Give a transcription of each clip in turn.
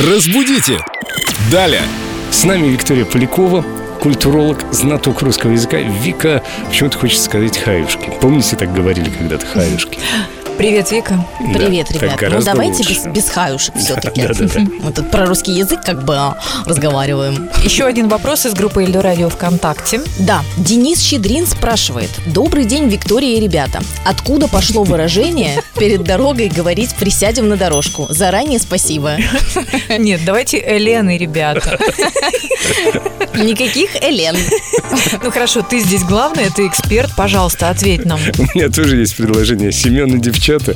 Разбудите! Далее! С нами Виктория Полякова, культуролог, знаток русского языка. Вика, почему-то хочется сказать хаюшки. Помните, так говорили когда-то хаюшки? Привет, Вика. Да, Привет, так ребят. Ну давайте лучше. без, без хаюшек все-таки. да, да, да. Мы тут про русский язык как бы а, разговариваем. Еще один вопрос из группы Эльдо Радио ВКонтакте. Да, Денис Щедрин спрашивает. Добрый день, Виктория и ребята. Откуда пошло выражение перед дорогой говорить «присядем на дорожку»? Заранее спасибо. Нет, давайте Элены, ребята. Никаких Элен. Ну хорошо, ты здесь главный, ты эксперт, пожалуйста, ответь нам. У меня тоже есть предложение. Семен и девчата.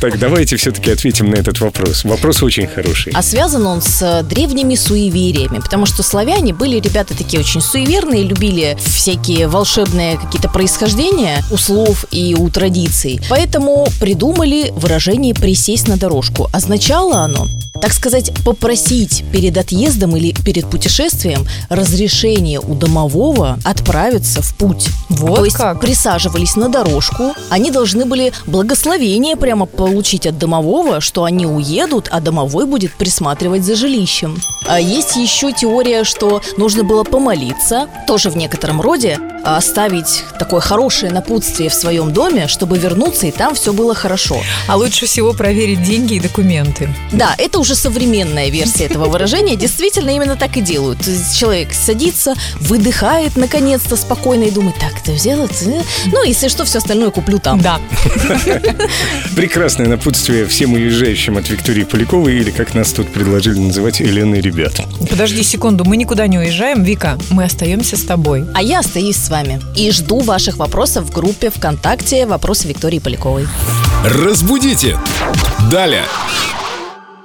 Так, давайте все-таки ответим на этот вопрос. Вопрос очень хороший. А связан он с э, древними суевериями, потому что славяне были ребята такие очень суеверные, любили всякие волшебные какие-то происхождения у слов и у традиций. Поэтому придумали выражение «присесть на дорожку». Означало оно так сказать, попросить перед отъездом или перед путешествием разрешение у домового отправиться в путь. Вот То есть как? присаживались на дорожку, они должны были благословение прямо получить от домового, что они уедут, а домовой будет присматривать за жилищем. А есть еще теория, что нужно было помолиться, тоже в некотором роде, оставить такое хорошее напутствие в своем доме, чтобы вернуться и там все было хорошо. А лучше всего проверить деньги и документы. Да, это уже современная версия этого выражения. Действительно, именно так и делают. Человек садится, выдыхает наконец-то спокойно и думает, так, это? Ну, если что, все остальное куплю там. Да. Прекрасное напутствие всем уезжающим от Виктории Поляковой или, как нас тут предложили называть, Елены ребят. Подожди секунду, мы никуда не уезжаем. Вика, мы остаемся с тобой. А я остаюсь с вами. И жду ваших вопросов в группе ВКонтакте «Вопросы Виктории Поляковой». Разбудите! Далее!